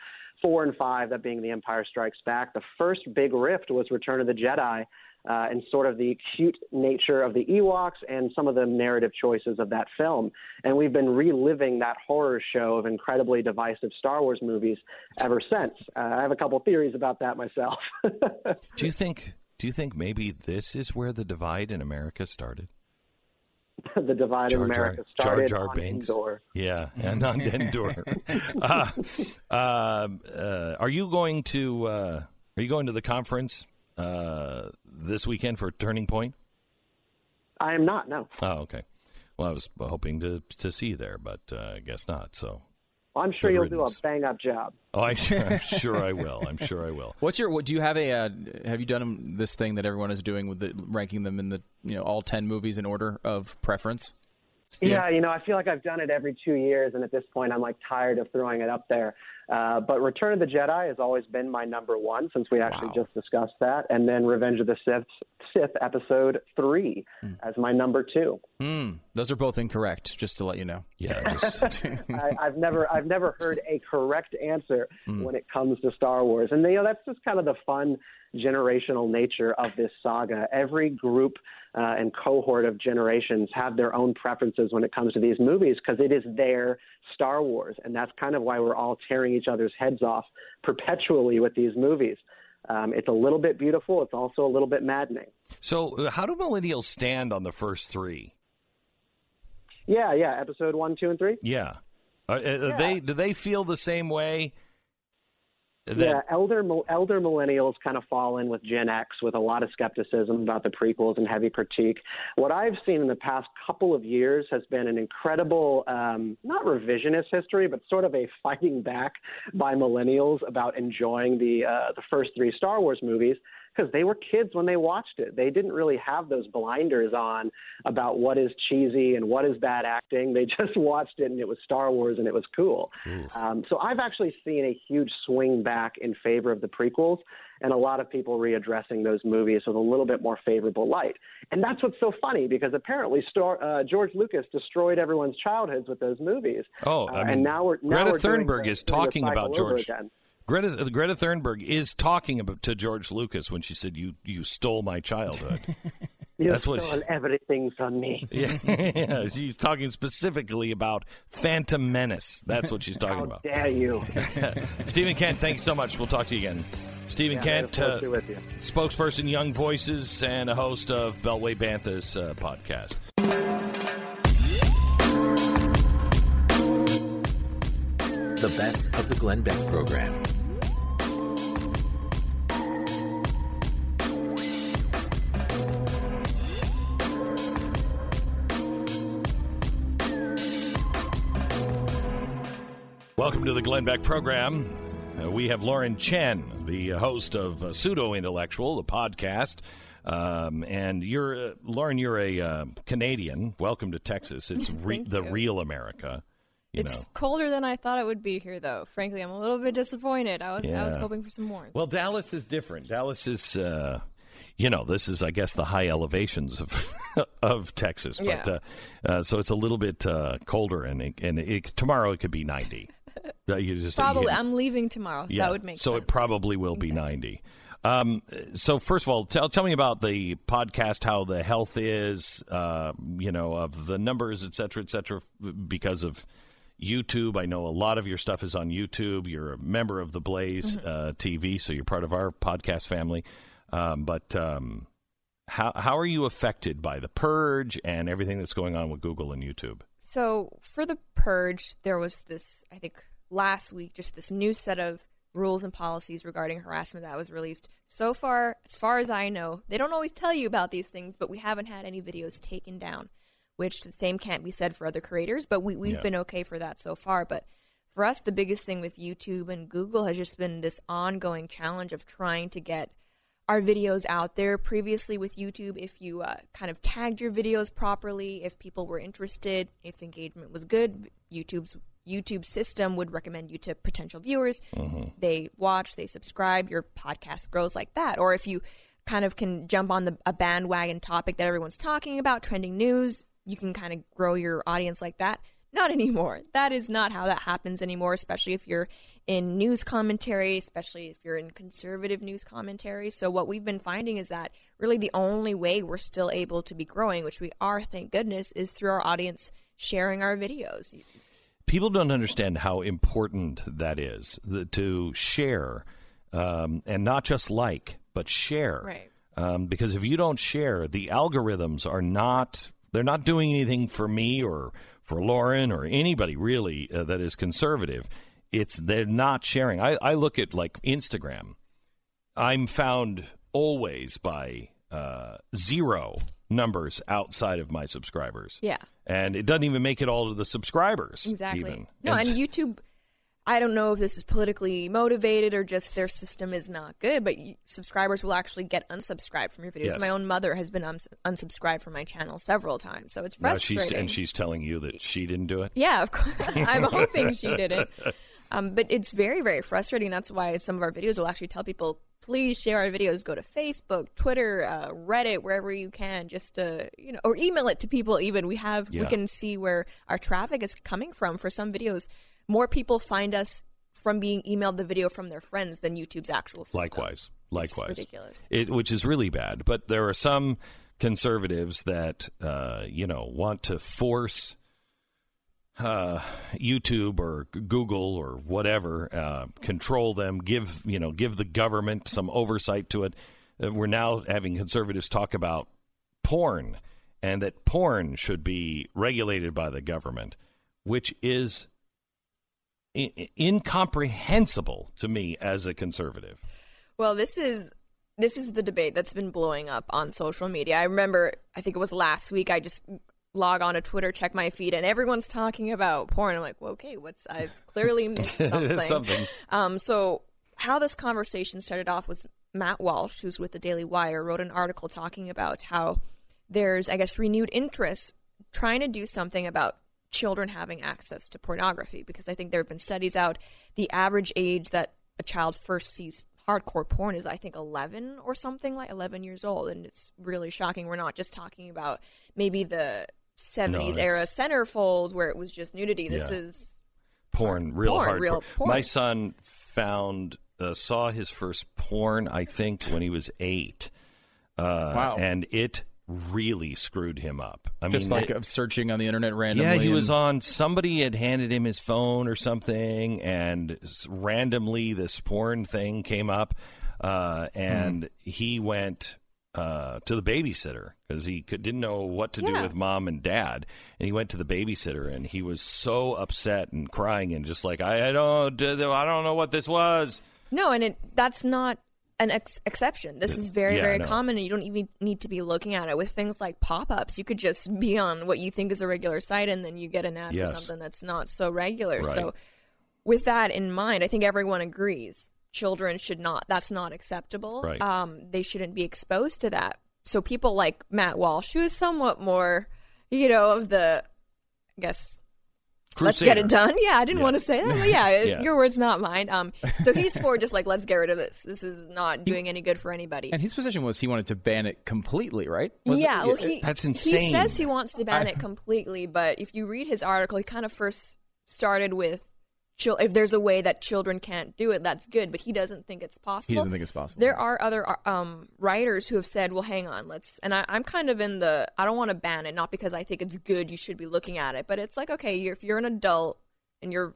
Four and five, that being The Empire Strikes Back. The first big rift was Return of the Jedi, uh, and sort of the cute nature of the Ewoks and some of the narrative choices of that film. And we've been reliving that horror show of incredibly divisive Star Wars movies ever since. Uh, I have a couple theories about that myself. Do you think? Do you think maybe this is where the divide in America started? the divide in Jar Jar- America Jar started Jar on Binks. Endor. Yeah, and on Endor. uh, uh, uh, are you going to? Uh, are you going to the conference uh, this weekend for Turning Point? I am not. No, Oh, okay. Well, I was hoping to to see you there, but uh, I guess not. So, I'm sure Good you'll do a bang up job. oh, I, I'm sure I will. I'm sure I will. What's your? What, do you have a? Uh, have you done this thing that everyone is doing with the, ranking them in the you know all ten movies in order of preference? Steve? Yeah, you know, I feel like I've done it every two years, and at this point, I'm like tired of throwing it up there. Uh, but Return of the Jedi has always been my number one since we actually Wow. just discussed that, and then Revenge of the Sith, Sith Episode Three as my number two. Hmm. Those are both incorrect. Just to let you know. Yeah, just, I, I've never I've never heard a correct answer when it comes to Star Wars, and you know that's just kind of the fun generational nature of this saga. Every group uh, and cohort of generations have their own preferences when it comes to these movies because it is their Star Wars, and that's kind of why we're all tearing each other's heads off perpetually with these movies. Um, it's a little bit beautiful. It's also a little bit maddening. so, uh, how do millennials stand on the first three? Yeah, yeah. Episode one, two, and three. Yeah, uh, uh, they do they feel the same way? That, yeah, elder elder millennials kind of fall in with Gen X with a lot of skepticism about the prequels and heavy critique. What I've seen in the past couple of years has been an incredible, um, not revisionist history, but sort of a fighting back by millennials about enjoying the uh, the first three Star Wars movies because they were kids when they watched it. They didn't really have those blinders on about what is cheesy and what is bad acting. They just watched it and it was Star Wars and it was cool. Um, so I've actually seen a huge swing back in favor of the prequels and a lot of people readdressing those movies with a little bit more favorable light. And that's what's so funny because apparently Star, uh, George Lucas destroyed everyone's childhoods with those movies. Oh, Uh, I mean, and now we're now Greta we're Thunberg the- is talking about George. again. Greta Greta Thunberg is talking about to George Lucas when she said, "You you stole my childhood." You That's what stole she- everything from me. yeah, yeah, she's talking specifically about Phantom Menace. That's what she's talking How about. dare you? Stephen Kent, thanks so much. We'll talk to you again. Stephen Yeah, Kent, uh, to with you. spokesperson, Young Voices, and a host of Beltway Banthas uh, podcast. The best of the Glenn Beck program. Welcome to the Glenn Beck program. Uh, we have Lauren Chen, the host of uh, Pseudo Intellectual, the podcast. Um, and you're uh, Lauren, you're a uh, Canadian. Welcome to Texas. It's re- the real America. it's know. colder than I thought it would be here, though. Frankly, I'm a little bit disappointed. I was yeah. I was hoping for some warmth. Well, Dallas is different. Dallas is, uh, you know, this is I guess the high elevations of of Texas. But, yeah. Uh, so it's a little bit colder, and it, and it, tomorrow it could be 90 just- Probably, I'm leaving tomorrow, so that would make so sense. it probably will be 90. Um, so first of all, tell tell me about the podcast, how the health is, uh, you know, of the numbers, et cetera, et cetera, because of YouTube. I know a lot of your stuff is on YouTube. You're a member of the Blaze Mm-hmm. uh, TV, so you're part of our podcast family. Um, but um, how how are you affected by the purge and everything that's going on with Google and YouTube? So for the purge, there was this. I think last week, just this new set of rules and policies regarding harassment that was released. So far, as far as I know, they don't always tell you about these things, but we haven't had any videos taken down, which the same can't be said for other creators, but we, we've Yeah. been okay for that so far. But for us, the biggest thing with YouTube and Google has just been this ongoing challenge of trying to get our videos out there. Previously with YouTube, if you uh, kind of tagged your videos properly, if people were interested, if engagement was good, YouTube's YouTube system would recommend you to potential viewers. Mm-hmm. They watch, they subscribe, your podcast grows like that. Or if you kind of can jump on the a bandwagon topic that everyone's talking about, trending news, you can kind of grow your audience like that. Not anymore. That is not how that happens anymore, especially if you're in news commentary, especially if you're in conservative news commentary. So, what we've been finding is that really the only way we're still able to be growing, which we are, thank goodness, is through our audience sharing our videos. People don't understand how important that is the, to share um, and not just like but share. Right. um, because if you don't share the algorithms are not they're not doing anything for me or for lauren or anybody really uh, that is conservative. It's they're not sharing. I, I look at like instagram. I'm found always by uh, zero numbers outside of my subscribers Yeah. and it doesn't even make it all to the subscribers. Exactly. Even. No, And and YouTube. I don't know if this is politically motivated or just their system is not good, but you, subscribers will actually get unsubscribed from your videos. Yes. My own mother has been uns- unsubscribed from my channel several times, so it's frustrating. she's and she's telling you that she didn't do it. Yeah, of course. I'm hoping she didn't. Um, but it's very, very frustrating. That's why some of our videos will actually tell people, please share our videos. Go to Facebook, Twitter, uh, Reddit, wherever you can, just to you know, or email it to people. Even we have, we can see where our traffic is coming from. For some videos, more people find us from being emailed the video from their friends than YouTube's actual system. Likewise, likewise, ridiculous. It, which is really bad. But there are some conservatives that uh, you know want to force uh, YouTube or Google or whatever uh, control them, give you know give the government some oversight to it. Uh, we're now having conservatives talk about porn and that porn should be regulated by the government, which is I- incomprehensible to me as a conservative. Well, this is this is the debate that's been blowing up on social media. I remember, I think it was last week. I just log on to Twitter, check my feed, and everyone's talking about porn. I'm like, well, okay, what's I've clearly missed something. Something. Um, so how this conversation started off was Matt Walsh, who's with the Daily Wire, wrote an article talking about how there's, I guess, renewed interest trying to do something about children having access to pornography because I think there have been studies out. The average age that a child first sees hardcore porn is, I think, 11 or something like 11 years old, and it's really shocking. We're not just talking about maybe the 70s it's- era centerfolds where it was just nudity. This Yeah. is porn, real Porn, hard. real porn. My son found uh, saw his first porn, I think, when he was eight. Uh, Wow. And it really screwed him up. I Just mean, like it- of searching on the internet randomly. yeah, he was on. Somebody had handed him his phone or something, and randomly this porn thing came up, uh, and Hmm. he went uh, to the babysitter because he could, didn't know what to do with mom and dad, and he went to the babysitter, and he was so upset and crying and just like I, I don't, I don't know what this was. No, and it that's not an ex- exception. This is very, Yeah, very common, and you don't even need to be looking at it with things like pop-ups. You could just be on what you think is a regular site, and then you get an ad Yes. for something that's not so regular. Right. So, with that in mind, I think everyone agrees children should not. That's not acceptable. Right. Um, they shouldn't be exposed to that. So people like Matt Walsh, who is somewhat more, you know, of the, I guess let's get it done. Yeah, I didn't Yeah. want to say that, but yeah, Yeah. your words, not mine. Um, so he's for just like let's get rid of this. This is not doing any good for anybody. And his position was he wanted to ban it completely, right? Was it- yeah, well, he That's insane He says he wants to ban I- it completely, but if you read his article, he kind of first started with. Chil- If there's a way that children can't do it, that's good. But he doesn't think it's possible. He doesn't think it's possible. There are other um, writers who have said, "Well, hang on, let's." And I, I'm kind of in the. I don't want to ban it, not because I think it's good. You should be looking at it, but it's like, okay, you're, if you're an adult and you're,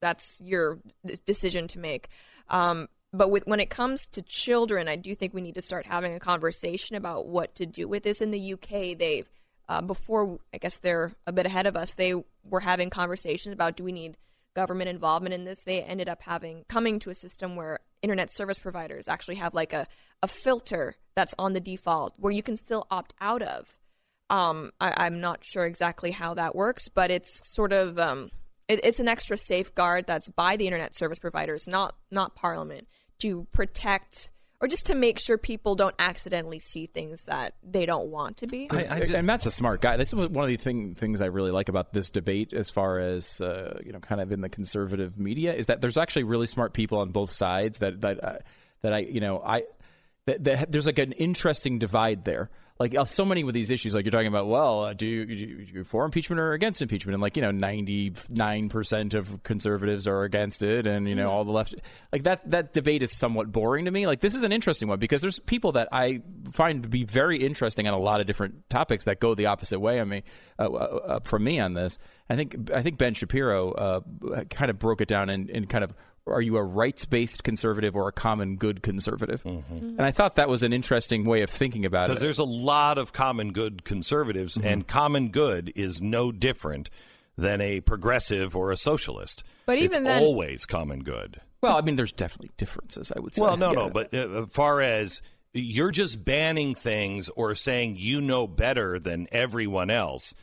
that's your decision to make. Um, but with when it comes to children, I do think we need to start having a conversation about what to do with this. In the UK, they've uh, before I guess they're a bit ahead of us. They were having conversations about do we need government involvement in this. They ended up having coming to a system where internet service providers actually have like a, a filter that's on the default where you can still opt out of. Um, I, I'm not sure exactly how that works, but it's sort of um, it, it's an extra safeguard that's by the internet service providers, not not Parliament, to protect or just to make sure people don't accidentally see things that they don't want to be. and Matt's a smart guy. This is one of the thing, things I really like about this debate, as far as uh, you know, kind of in the conservative media, is that there's actually really smart people on both sides. That that uh, that I you know I that, that there's like an interesting divide there like uh, so many with these issues, like you're talking about, well, uh, do, you, do you for impeachment or against impeachment? And like you know, 99 percent of conservatives are against it, and you know, all the left. Like that that debate is somewhat boring to me. Like this is an interesting one because there's people that I find to be very interesting on a lot of different topics that go the opposite way on me uh, uh, uh from me on this. I think I think Ben Shapiro uh, kind of broke it down and, and kind of are you a rights based conservative or a common good conservative? Mm-hmm. And I thought that was an interesting way of thinking about it. Because there's a lot of common good conservatives, mm-hmm. and common good is no different than a progressive or a socialist. But even it's then, always common good. Well, I mean, there's definitely differences. I would say. Well, no, yeah. no, but uh, as far as you're just banning things or saying you know better than everyone else,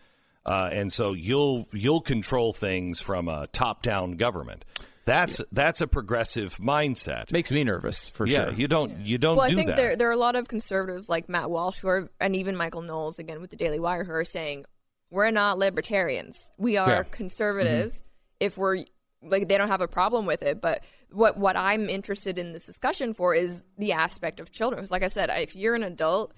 uh, and so you'll you'll control things from a top down government. That's yeah. that's a progressive mindset. Makes me nervous for yeah, sure. You don't you don't. Well, do I think that. there there are a lot of conservatives like Matt Walsh who are, and even Michael Knowles again with the Daily Wire who are saying we're not libertarians. We are Yeah. conservatives. Mm-hmm. If we're like they don't have a problem with it, but what what I'm interested in this discussion for is the aspect of children. 'Cause like I said, if you're an adult,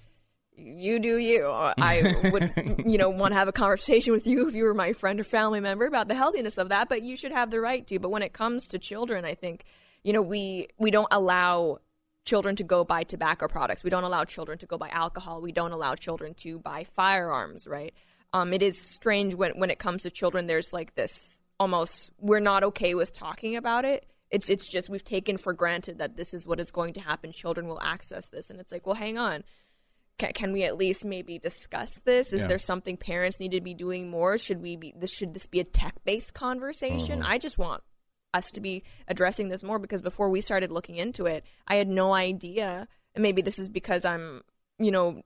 you do you. I would, you know, want to have a conversation with you if you were my friend or family member about the healthiness of that, but you should have the right to. But when it comes to children, I think, you know, we we don't allow children to go buy tobacco products. We don't allow children to go buy alcohol. We don't allow children to buy firearms, right? Um, it is strange when when it comes to children. There's like this almost we're not okay with talking about it. It's it's just we've taken for granted that this is what is going to happen. Children will access this, and it's like, well, hang on can, can we at least maybe discuss this? Is Yeah. there something parents need to be doing more? Should we be this should this be a tech based conversation? Mm-hmm. I just want us to be addressing this more because before we started looking into it, I had no idea. And maybe this is because I'm, you know,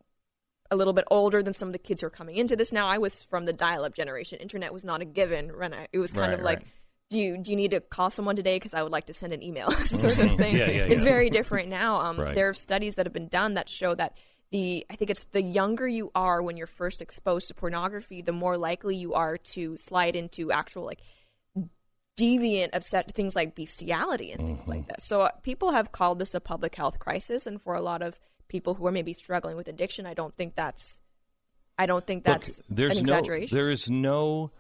a little bit older than some of the kids who are coming into this now. I was from the dial up generation. Internet was not a given. When I, it was kind Right, of like right. do you do you need to call someone today because I would like to send an email sort of thing. Yeah, yeah, It's very different now. Um, Right. There are studies that have been done that show that the I think it's the younger you are when you're first exposed to pornography, the more likely you are to slide into actual like deviant, upset things like bestiality and things like that. So uh, people have called this a public health crisis, and for a lot of people who are maybe struggling with addiction, I don't think that's I don't think that's Look, there's an no. There is no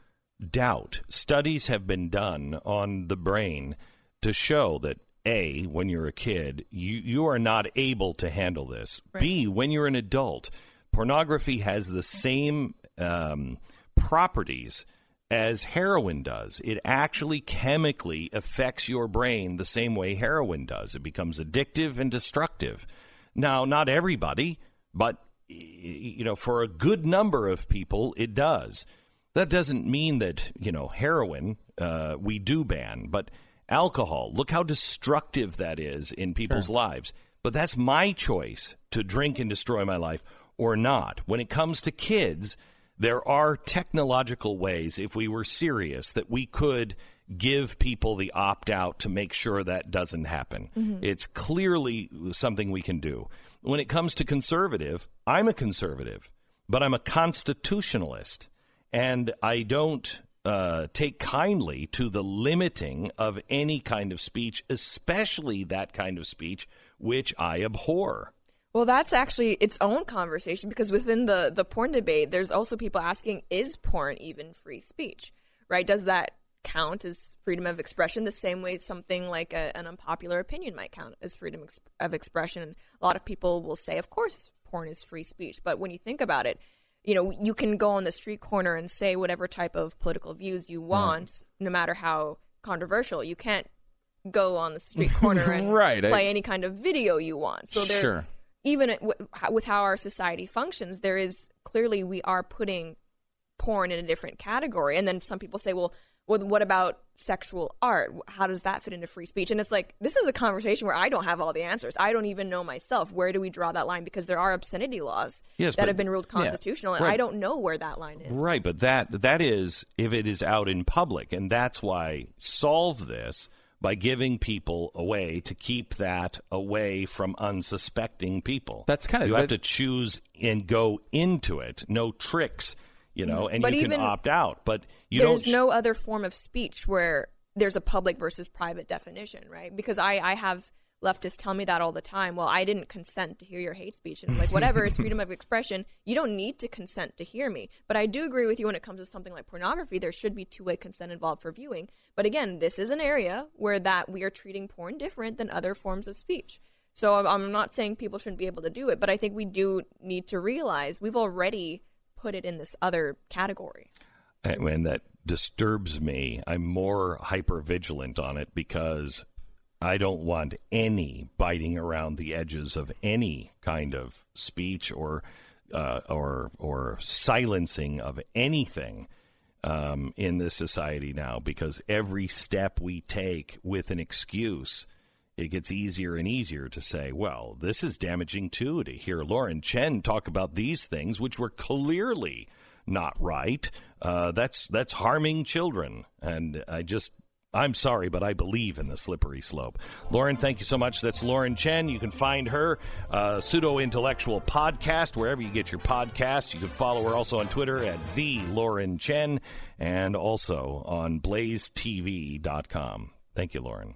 doubt. Studies have been done on the brain to show that a when you're a kid, you you are not able to handle this. B when you're an adult, pornography has the same um, properties as heroin does. It actually chemically affects your brain the same way heroin does. It becomes addictive and destructive. Now, not everybody, but you know, for a good number of people, it does. That doesn't mean that you know heroin uh, we do ban, but alcohol. Look how destructive that is in people's lives. But that's my choice to drink and destroy my life or not. When it comes to kids, there are technological ways, if we were serious, that we could give people the opt out to make sure that doesn't happen. Mm-hmm. It's clearly something we can do. When it comes to conservative, I'm a conservative, but I'm a constitutionalist, and I don't uh, take kindly to the limiting of any kind of speech, especially that kind of speech which I abhor. Well, that's actually its own conversation because within the the porn debate, there's also people asking, is porn even free speech? Right? Does that count as freedom of expression the same way something like a, an unpopular opinion might count as freedom of expression? A lot of people will say, of course, porn is free speech, but when you think about it, you know, you can go on the street corner and say whatever type of political views you want, no matter how controversial. You can't go on the street corner and Right, I- play any kind of video you want. So there, Sure. even w- with how our society functions, there is clearly we are putting porn in a different category. And then some people say, well, well, what about sexual art? How does that fit into free speech? And it's like this is a conversation where I don't have all the answers. I don't even know myself. Where do we draw that line? Because there are obscenity laws Yes, that but- have been ruled yeah. constitutional, and I don't know where that line is. Right, but that that is if it is out in public, and that's why solve this by giving people a way to keep that away from unsuspecting people. That's kind of- you have to choose and go into it. No tricks, you know, and But you can opt out, but you there's no other form of speech where there's a public versus private definition, right? Because I, I have leftists tell me that all the time. Well, I didn't consent to hear your hate speech. And I'm like, whatever, it's freedom of expression. You don't need to consent to hear me. But I do agree with you when it comes to something like pornography, there should be two way consent involved for viewing. But again, this is an area where that we are treating porn different than other forms of speech. So I'm not saying people shouldn't be able to do it, but I think we do need to realize we've already put it in this other category. and that disturbs me. I'm more hyper vigilant on it because I don't want any biting around the edges of any kind of speech or uh, or or silencing of anything um, in this society now. Because every step we take with an excuse. It gets easier and easier to say, well, this is damaging too, to hear Lauren Chen talk about these things, which were clearly not right. Uh, that's that's harming children, and I just I'm sorry, but I believe in the slippery slope. Lauren, thank you so much. That's Lauren Chen. You can find her uh, pseudo intellectual podcast wherever you get your podcasts. You can follow her also on Twitter at the Lauren Chen, and also on BlazeTV.com. Thank you, Lauren.